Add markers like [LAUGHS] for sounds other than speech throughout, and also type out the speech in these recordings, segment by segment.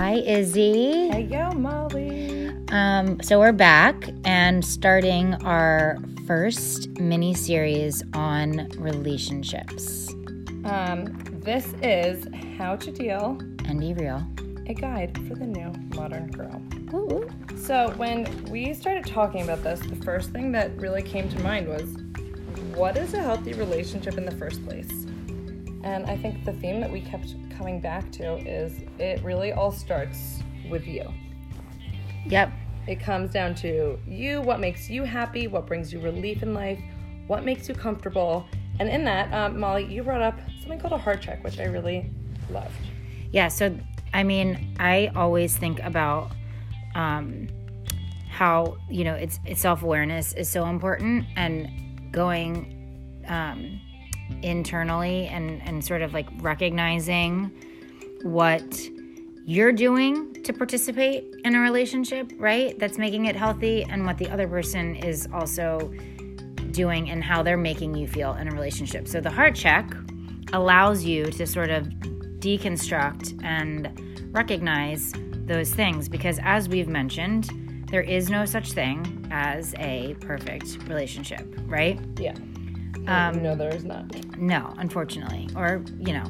Hi, Izzy. Hey, yo, Molly. Um, so we're back and starting our first mini series on relationships Um, this is How to Deal, and be real. a guide for the new modern girl. Ooh. So, when we started talking about this, the first thing that really came to mind was what is a healthy relationship in the first place? And I think the theme that we kept coming back to is it really all starts with you. Yep. It comes down to you, what makes you happy, what brings you relief in life, what makes you comfortable. And in that, um, Molly, you brought up something called a heart check, which I really loved. Yeah. So, I mean, I always think about um, how you know it's, it's self awareness is so important, and going um, internally and and sort of like recognizing what you're doing to participate in a relationship, right? That's making it healthy, and what the other person is also doing and how they're making you feel in a relationship. So the heart check allows you to sort of deconstruct and recognize those things because, as we've mentioned, there is no such thing as a perfect relationship, right? Yeah. Um, no, there is not. No, unfortunately. Or, you know,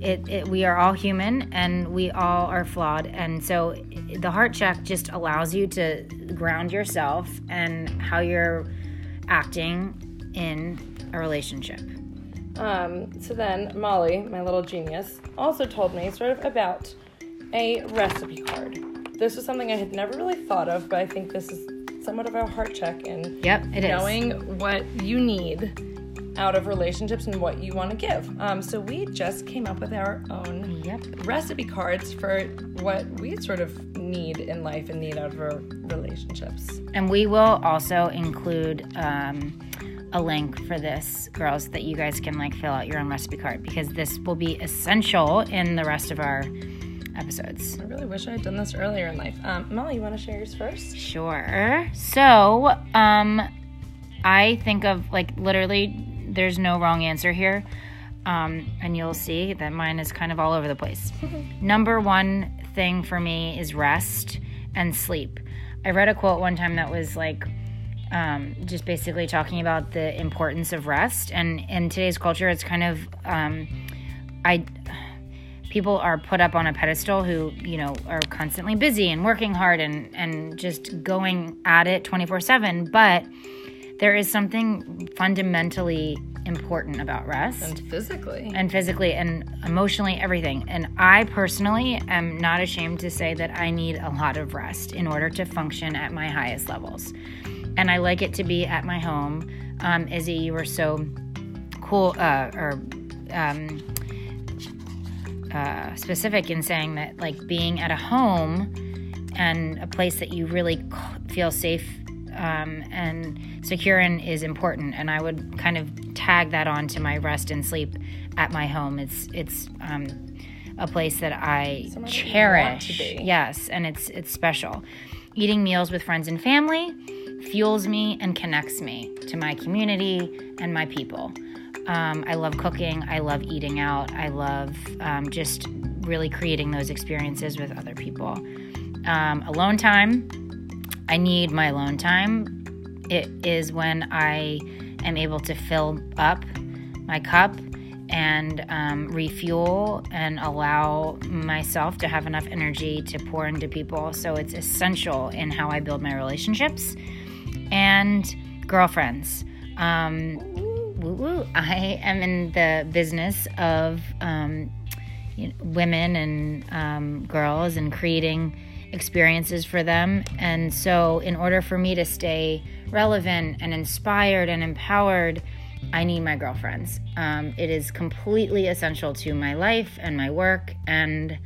it, it we are all human and we all are flawed. And so the heart check just allows you to ground yourself and how you're acting in a relationship. Um, so then, Molly, my little genius, also told me sort of about a recipe card. This was something I had never really thought of, but I think this is somewhat of a heart check in Yep, it is. knowing what you need out of relationships and what you want to give. Um, so we just came up with our own Yep. recipe cards for what we sort of need in life and need out of our relationships. And we will also include um, a link for this, girls, that you guys can like fill out your own recipe card because this will be essential in the rest of our episodes. I really wish I had done this earlier in life. Um, Molly, you want to share yours first? Sure. So, um, I think of like literally, there's no wrong answer here. Um, and you'll see that mine is kind of all over the place. [LAUGHS] Number one thing for me is rest and sleep. I read a quote one time that was like, um, just basically talking about the importance of rest. And in today's culture, it's kind of, um, I, people are put up on a pedestal who you know are constantly busy and working hard and and just going at it 24/7 but there is something fundamentally important about rest. And physically. and physically and emotionally everything. And i personally am not ashamed to say that i need a lot of rest in order to function at my highest levels. And i like it to be at my home. Um, izzy you were so cool uh, or um, uh, specific in saying that like being at a home and a place that you really feel safe um, and secure in is important and i would kind of tag that on to my rest and sleep at my home it's it's um, a place that i Somewhere that you want cherish yes and it's it's special eating meals with friends and family fuels me and connects me to my community and my people um, I love cooking. I love eating out. I love um, just really creating those experiences with other people. Um, alone time. I need my alone time. It is when I am able to fill up my cup and um, refuel and allow myself to have enough energy to pour into people. So it's essential in how I build my relationships and girlfriends. Um, woo woo. I am in the business of um, you know, women and um, girls and creating experiences for them. And so, in order for me to stay relevant and inspired and empowered, I need my girlfriends. Um, it is completely essential to my life and my work and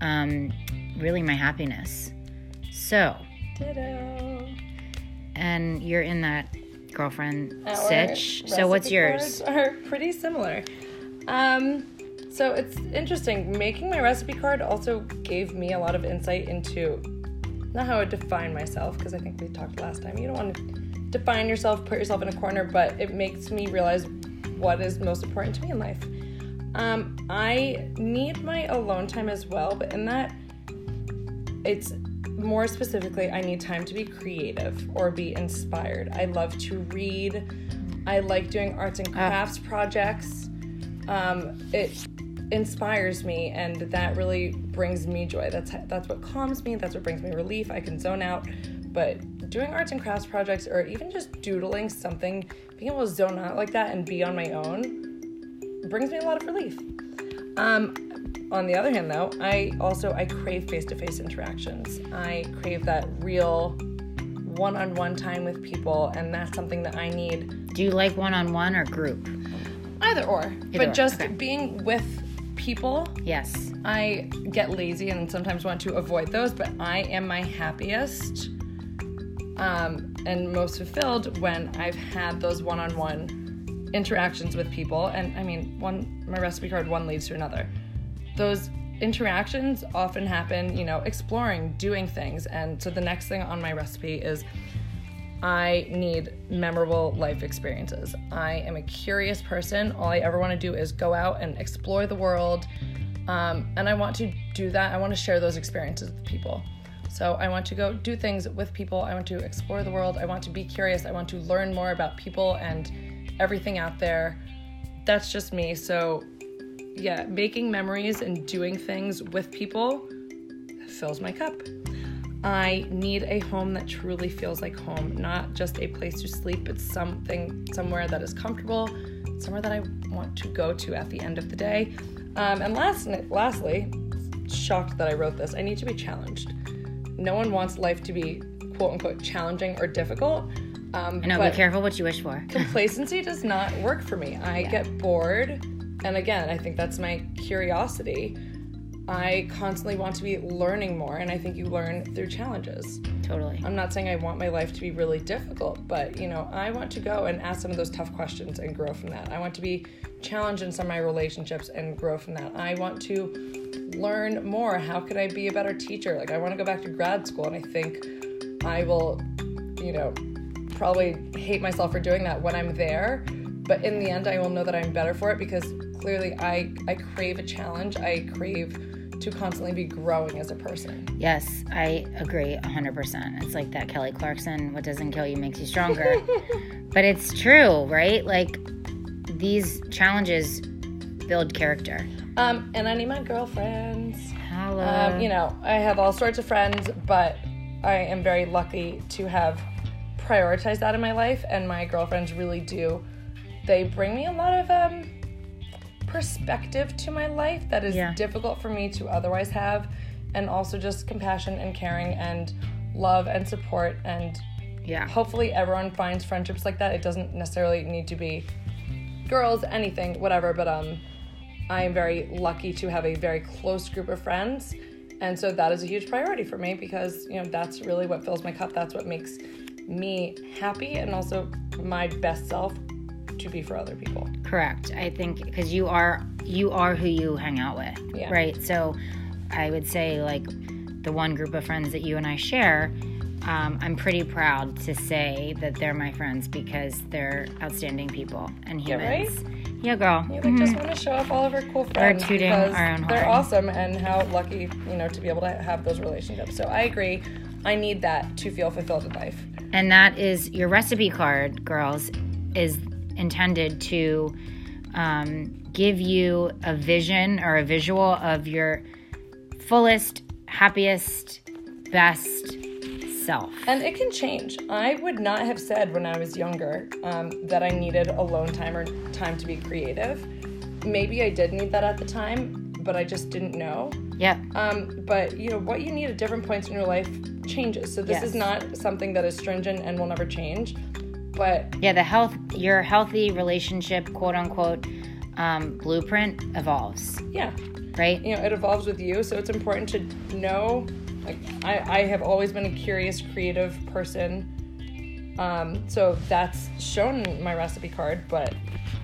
um, really my happiness. So, Ditto. and you're in that girlfriend Our sitch. So, what's yours? Are pretty similar. Um, so it's interesting. Making my recipe card also gave me a lot of insight into not how I define myself, because I think we talked last time. You don't want to define yourself, put yourself in a corner, but it makes me realize what is most important to me in life. Um, I need my alone time as well, but in that, it's more specifically, I need time to be creative or be inspired. I love to read. I like doing arts and crafts projects. Um, it inspires me, and that really brings me joy. That's that's what calms me. That's what brings me relief. I can zone out. But doing arts and crafts projects, or even just doodling something, being able to zone out like that and be on my own, brings me a lot of relief. Um, on the other hand though i also i crave face-to-face interactions i crave that real one-on-one time with people and that's something that i need Do you like one on one or group? either or or, but just okay. being with people Yes. i get lazy and sometimes want to avoid those but i am my happiest um, and most fulfilled when i've had those one-on-one interactions with people and i mean one my recipe card one leads to another those interactions often happen, you know, exploring, doing things. And so the next thing on my recipe is I need memorable life experiences. I am a curious person. All I ever want to do is go out and explore the world. Um, and I want to do that. I want to share those experiences with people. So I want to go do things with people. I want to explore the world. I want to be curious. I want to learn more about people and everything out there. That's just me. So yeah, making memories and doing things with people fills my cup. I need a home that truly feels like home, not just a place to sleep, but something somewhere that is comfortable, somewhere that I want to go to at the end of the day. Um, and last, lastly, shocked that I wrote this. I need to be challenged. No one wants life to be quote unquote challenging or difficult. Um, I know, be careful what you wish for. [LAUGHS] complacency does not work for me. I get bored. And again, I think that's my curiosity. I constantly want to be learning more, and I think you learn through challenges. Totally. I'm not saying I want my life to be really difficult, but you know, I want to go and ask some of those tough questions and grow from that. I want to be challenged in some of my relationships and grow from that. I want to learn more. How could I be a better teacher? Like, I want to go back to grad school, and I think I will, you know, probably hate myself for doing that when I'm there. But in the end, I will know that I'm better for it because clearly I, I crave a challenge. I crave to constantly be growing as a person. Yes, I agree 100%. It's like that Kelly Clarkson, what doesn't kill you makes you stronger. [LAUGHS] but it's true, right? Like these challenges build character. Um, and I need my girlfriends. Hello. Um, you know, I have all sorts of friends, but I am very lucky to have prioritized that in my life, and my girlfriends really do. They bring me a lot of um, perspective to my life that is Yeah. difficult for me to otherwise have, and also just compassion and caring and love and support. And yeah. hopefully, everyone finds friendships like that. It doesn't necessarily need to be girls, anything, whatever, but um, I am very lucky to have a very close group of friends. And so that is a huge priority for me because, you know, that's really what fills my cup. That's what makes me happy and also my best self to be for other people. Correct. I think because you are you are who you hang out with, Yeah. right? So I would say like the one group of friends that you and I share. Um, I'm pretty proud to say that they're my friends because they're outstanding people and humans. Yeah, right? Yeah, girl. You like, just want to show off all of our cool friends because our own they're awesome and how lucky, you know, to be able to have those relationships. So I agree. I need that to feel fulfilled in life. And that is your recipe card, girls, is intended to um, give you a vision or a visual of your fullest, happiest, best self. And it can change. I would not have said when I was younger um, that I needed alone time or time to be creative. Maybe I did need that at the time, but I just didn't know. Yep. Um, but you know what you need at different points in your life changes. So this Yes. is not something that is stringent and will never change. But Yeah, the health, your healthy relationship, quote unquote, um, blueprint evolves, yeah, right? you know it evolves with you. So it's important to know. Like I, I have always been a curious, creative person. Um, so that's shown in my recipe card, but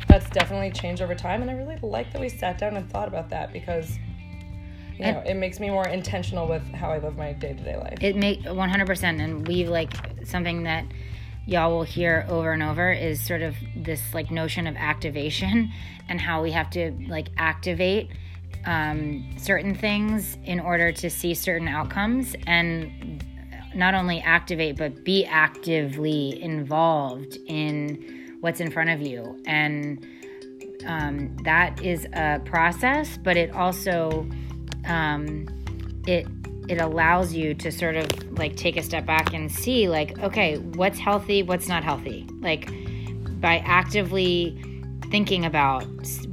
that's definitely changed over time. And I really like that we sat down and thought about that because you know it makes me more intentional with how I live my day to day life. It make 100%. And we like something that y'all will hear over and over is sort of this like notion of activation [LAUGHS] and how we have to like activate um, certain things in order to see certain outcomes and not only activate but be actively involved in what's in front of you. And um, that is a process but it also um, it it allows you to sort of like take a step back and see like okay what's healthy what's not healthy like by actively thinking about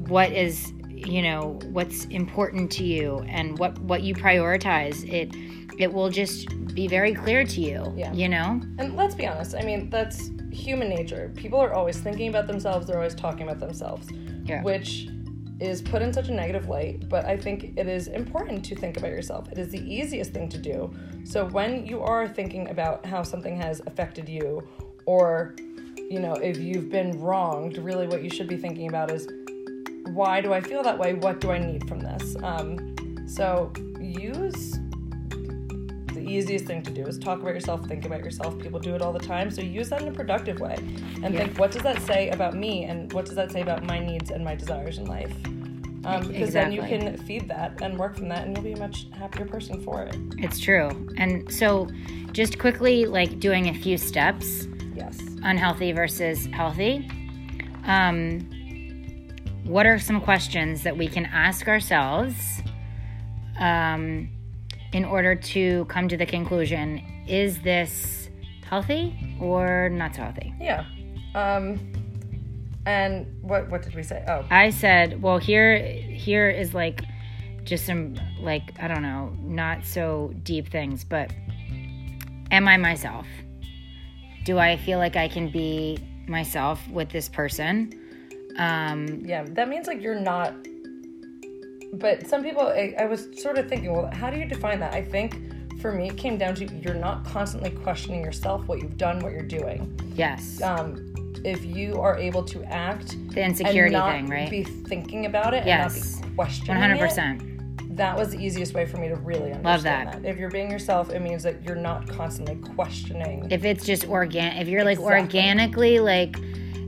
what is you know what's important to you and what what you prioritize it it will just be very clear to you Yeah. you know And let's be honest, I mean, that's human nature. People are always thinking about themselves, they're always talking about themselves, Yeah. which is put in such a negative light. But I think it is important to think about yourself. It is the easiest thing to do. So when you are thinking about how something has affected you, or, you know, if you've been wronged, really what you should be thinking about is why do I feel that way? What do I need from this? Um, so use easiest thing to do is talk about yourself, think about yourself. People do it all the time. So use that in a productive way and Yeah. think, what does that say about me and what does that say about my needs and my desires in life? Um, because then you can feed that and work from that and you'll be a much happier person for it. it's true and so just quickly like doing a few steps Yes. unhealthy versus healthy. Um, what are some questions that we can ask ourselves um, in order to come to the conclusion is this healthy or not so healthy? Yeah. Um, and what what did we say? Oh, I said, well, here here is like just some like I don't know, not so deep things, but am I myself? Do I feel like I can be myself with this person? Um, yeah. That means like you're not. But some people, I, I was sort of thinking, well, how do you define that? I think for me, it came down to you're not constantly questioning yourself, what you've done, what you're doing. yes, Um, if you are able to act the and insecurity not thing, right? be thinking about it Yes. and not be questioning One hundred it, percent. that was the easiest way for me to really understand Love that. If you're being yourself, it means that you're not constantly questioning. If it's just organ, if you're like Exactly. organically like,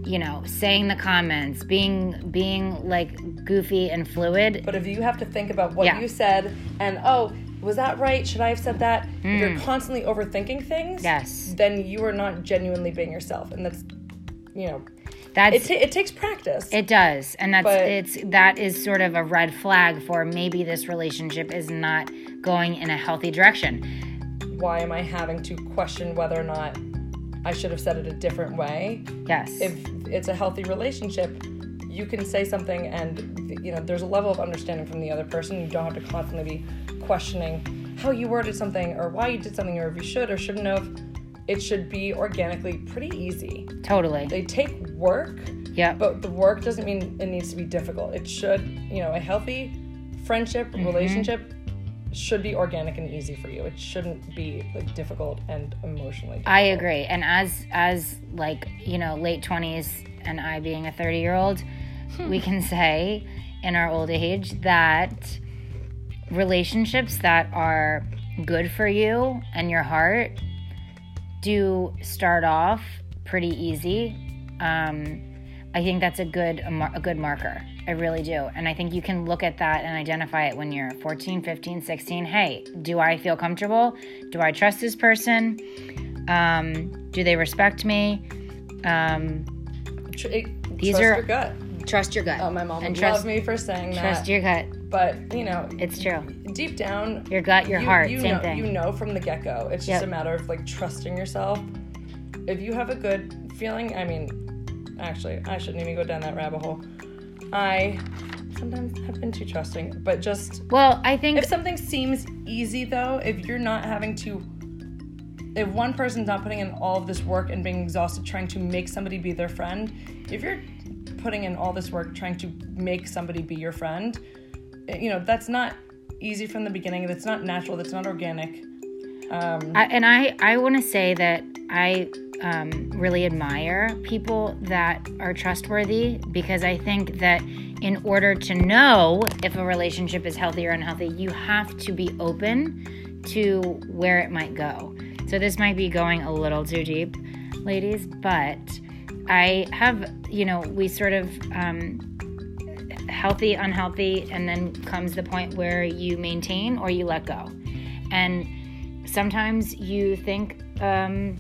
you know, saying the comments, being being like goofy and fluid, but if you have to think about what Yeah. you said and oh, was that right? Should I have said that? If Mm. you're constantly overthinking things, yes, then you are not genuinely being yourself, and that's you know that's it. Ta- it takes practice. It does, and that's But- it's that is sort of a red flag for maybe this relationship is not going in a healthy direction. Why am I having to question whether or not I should have said it a different way? Yes, if it's a healthy relationship, you can say something and you know there's a level of understanding from the other person. You don't have to constantly be questioning how you worded something or why you did something or if you should or shouldn't have. It should be organically pretty easy. totally. They take work, Yep. but the work doesn't mean it needs to be difficult. It should, you know, a healthy friendship, Mm-hmm. relationship should be organic and easy for you. It shouldn't be like difficult and emotionally. I agree. And as as like, you know, late 20s and I being a 30-year-old, we can say in our old age that relationships that are good for you and your heart do start off pretty easy. Um, I think that's a good a, mar- a good marker. I really do. And I think you can look at that and identify it when you're 14, 15, 16. Hey, do I feel comfortable? Do I trust this person? Um, do they respect me? Um, it- These trust are- your gut. trust your gut. Oh, my mom and trust love me for saying that. trust your gut. but you know, It's true. deep down, Your gut, your you, heart, you same know, thing. You know from the get go. It's just Yep. a matter of like trusting yourself. If you have a good feeling, I mean, actually, I shouldn't even go down that rabbit hole. I sometimes have been too trusting, but just well, I think if something seems easy though, if you're not having to if one person's not putting in all of this work and being exhausted trying to make somebody be their friend, if you're putting in all this work trying to make somebody be your friend, eh, you know, that's not easy from the beginning. That's not natural. That's not organic. Um, I, and I, I want to say that I um, really admire people that are trustworthy because I think that in order to know if a relationship is healthy or unhealthy, you have to be open to where it might go. So this might be going a little too deep, ladies, but I have, you know, we sort of um, healthy, unhealthy, and then comes the point where you maintain or you let go. And sometimes you think um,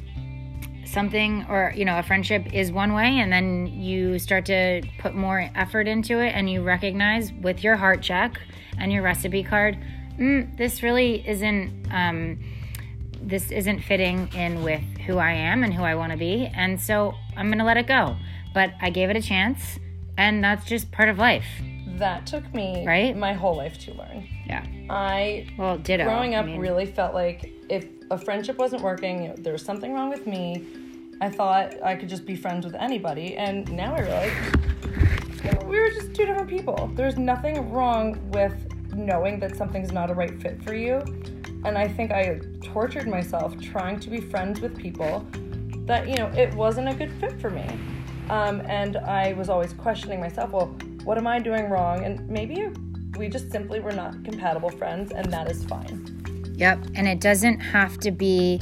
something or you know a friendship is one way and then you start to put more effort into it and you recognize with your heart check and your recipe card mm, this really isn't um, this isn't fitting in with who i am and who i want to be and so i'm gonna let it go. But i gave it a chance and that's just part of life that took me Right? my whole life to learn. yeah I well ditto growing I up mean, really felt like if a friendship wasn't working, there was something wrong with me. I thought I could just be friends with anybody, and now I realize we were just two different people. There's nothing wrong with knowing that something's not a right fit for you. And I think I tortured myself trying to be friends with people that, you know, it wasn't a good fit for me. Um, and I was always questioning myself, well, what am I doing wrong? And maybe we just simply were not compatible friends, and that is fine. Yep. And it doesn't have to be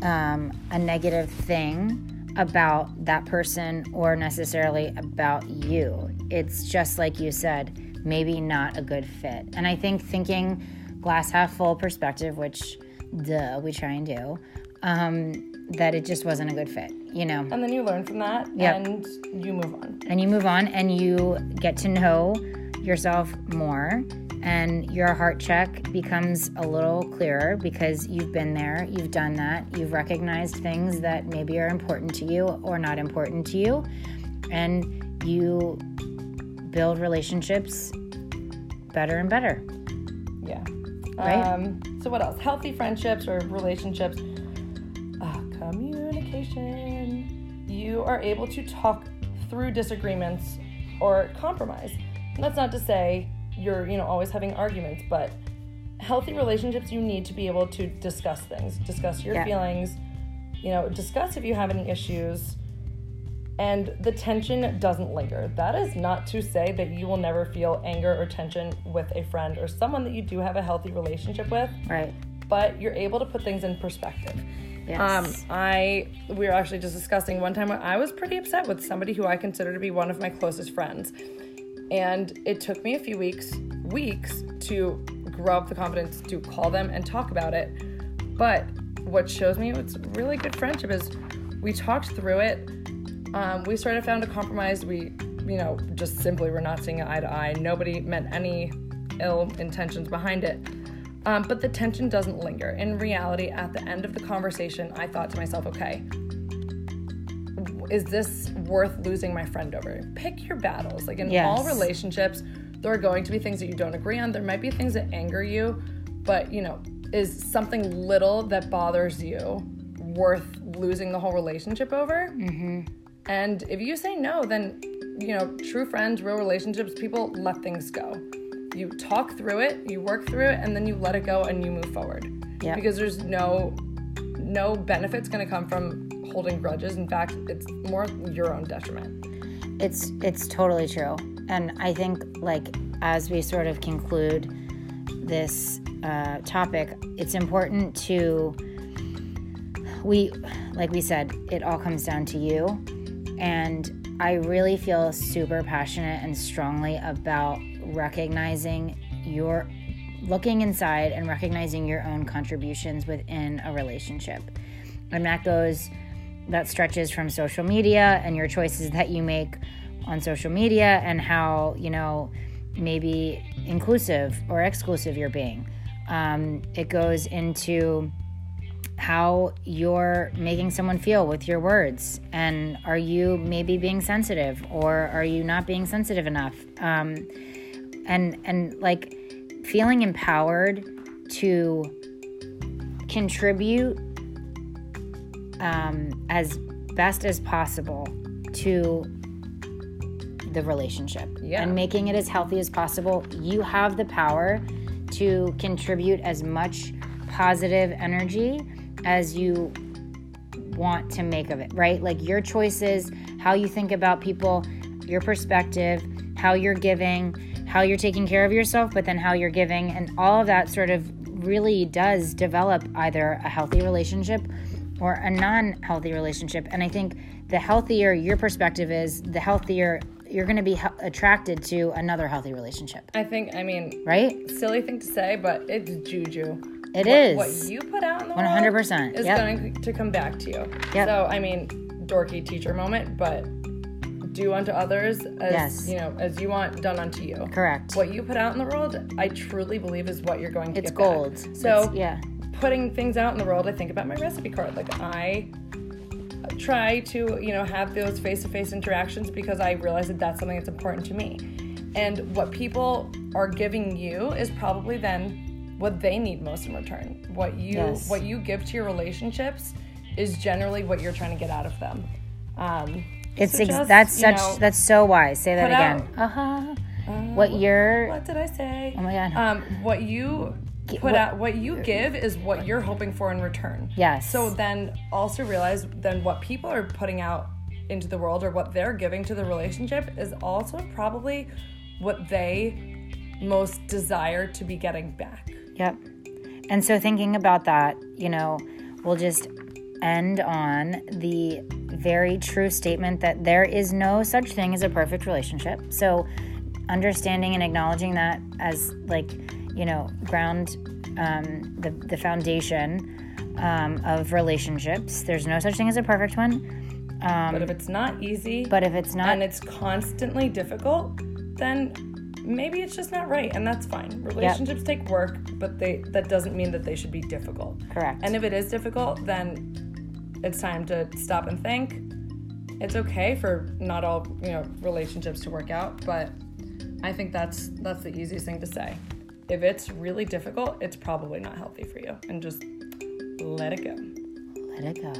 um, a negative thing about that person or necessarily about you. It's just like you said, maybe not a good fit. And I think thinking glass half full perspective, which duh, we try and do, um, that it just wasn't a good fit, you know? And then you learn from that Yep. and you move on. and you move on and you get to know yourself more and your heart check becomes a little clearer because you've been there you've done that you've recognized things that maybe are important to you or not important to you and you build relationships better and better Yeah. Right? Um, so what else? Healthy friendships or relationships. Uh, communication. You are able to talk through disagreements or compromise. And that's not to say you're, you know, always having arguments, but healthy relationships you need to be able to discuss things, discuss your Yeah. feelings, you know, discuss if you have any issues. And the tension doesn't linger. That is not to say that you will never feel anger or tension with a friend or someone that you do have a healthy relationship with, right but you're able to put things in perspective. Yes Um, I we were actually just discussing one time when I was pretty upset with somebody who I consider to be one of my closest friends, and it took me a few weeks, weeks to grow up the confidence to call them and talk about it. But what shows me it's really good friendship is we talked through it. Um, we sort of found a compromise. We, you know, just simply were not seeing eye to eye. Nobody meant any ill intentions behind it. Um, but the tension doesn't linger. In reality, at the end of the conversation, I thought to myself, okay, is this worth losing my friend over? Pick your battles. Like in all relationships, there are going to be things that you don't agree on. There might be things that anger you, but you know, is something little that bothers you worth losing the whole relationship over? Mm-hmm. And if you say no, then you know, true friends, real relationships, people let things go. You talk through it, you work through it, and then you let it go and you move forward. Yep. Because there's no no benefits going to come from holding grudges. In fact, it's more your own detriment. it's it's totally true and i think like as we sort of conclude this uh, topic it's important to we like we said it all comes down to you and i really feel super passionate and strongly about recognizing your looking inside and recognizing your own contributions within a relationship. And that goes that stretches from social media and your choices that you make on social media and how you know maybe inclusive or exclusive you're being. Um, it goes into how you're making someone feel with your words. And are you maybe being sensitive or are you not being sensitive enough? Um, and and like feeling empowered to contribute um, as best as possible to the relationship Yeah. and making it as healthy as possible. You have the power to contribute as much positive energy as you want to make of it, right? Like your choices, how you think about people, your perspective, how you're giving, how you're taking care of yourself, but then how you're giving, and all of that sort of really does develop either a healthy relationship or a non healthy relationship. And I think the healthier your perspective is, the healthier you're going to be he- attracted to another healthy relationship, I think, I mean, right? silly thing to say, but it's juju. It It is. what, What you put out in the 100%, world is yep. going to come back to you. Yep. So, I mean, dorky teacher moment, but do unto others as Yes. you know as you want done unto you. Correct. What you put out in the world, I truly believe is what you're going to It's get back. It's gold. So, yeah. putting things out in the world, I think about my recipe card. Like I try to, you know, have those face-to-face interactions because I realize that that's something that's important to me. And what people are giving you is probably then what they need most in return. What you Yes. what you give to your relationships is generally what you're trying to get out of them. Um, It's so ex- just, that's you such know, that's so wise. Say that again. Uh-huh. what you're what did I say? Oh my god. Um, what you put what- out, what you give is what you're hoping for in return. Yes. So then also realize then what people are putting out into the world or what they're giving to the relationship is also probably what they most desire to be getting back. Yep. And so thinking about that, you know, we'll just end on the very true statement that there is no such thing as a perfect relationship. So understanding and acknowledging that as like, you know, ground um, the the foundation um, of relationships. There's no such thing as a perfect one. but if it's not easy But if it's not, and it's constantly difficult, then maybe it's just not right and that's fine. Relationships take work, but they that doesn't mean that they should be difficult. correct. And if it is difficult, then it's time to stop and think. It's okay for not all, you know, relationships to work out, but I think that's that's the easiest thing to say. If it's really difficult, it's probably not healthy for you and just let it go. Let it go.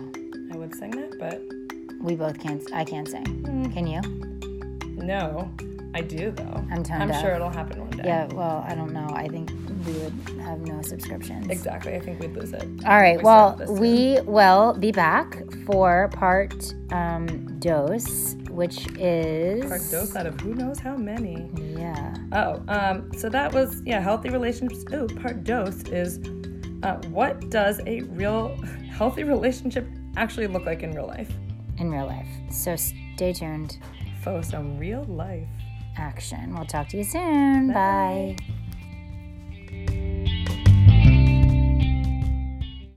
I would sing that, but We both can't. I can't sing. Mm. Can you? no, I do though. I'm tone I'm sure it'll happen one day. Yeah. Well, I don't know. I think we would have no subscriptions. Exactly. I think we'd lose it. All right. We Well, we will be back for part um, dose, which is Part dose out of who knows how many. Yeah. Oh, um, so that was yeah, healthy relationships. Oh, part dose is uh, what does a real [LAUGHS] healthy relationship actually look like in real life? In real life. So stay tuned. For some real life. Action. We'll talk to you soon. Bye.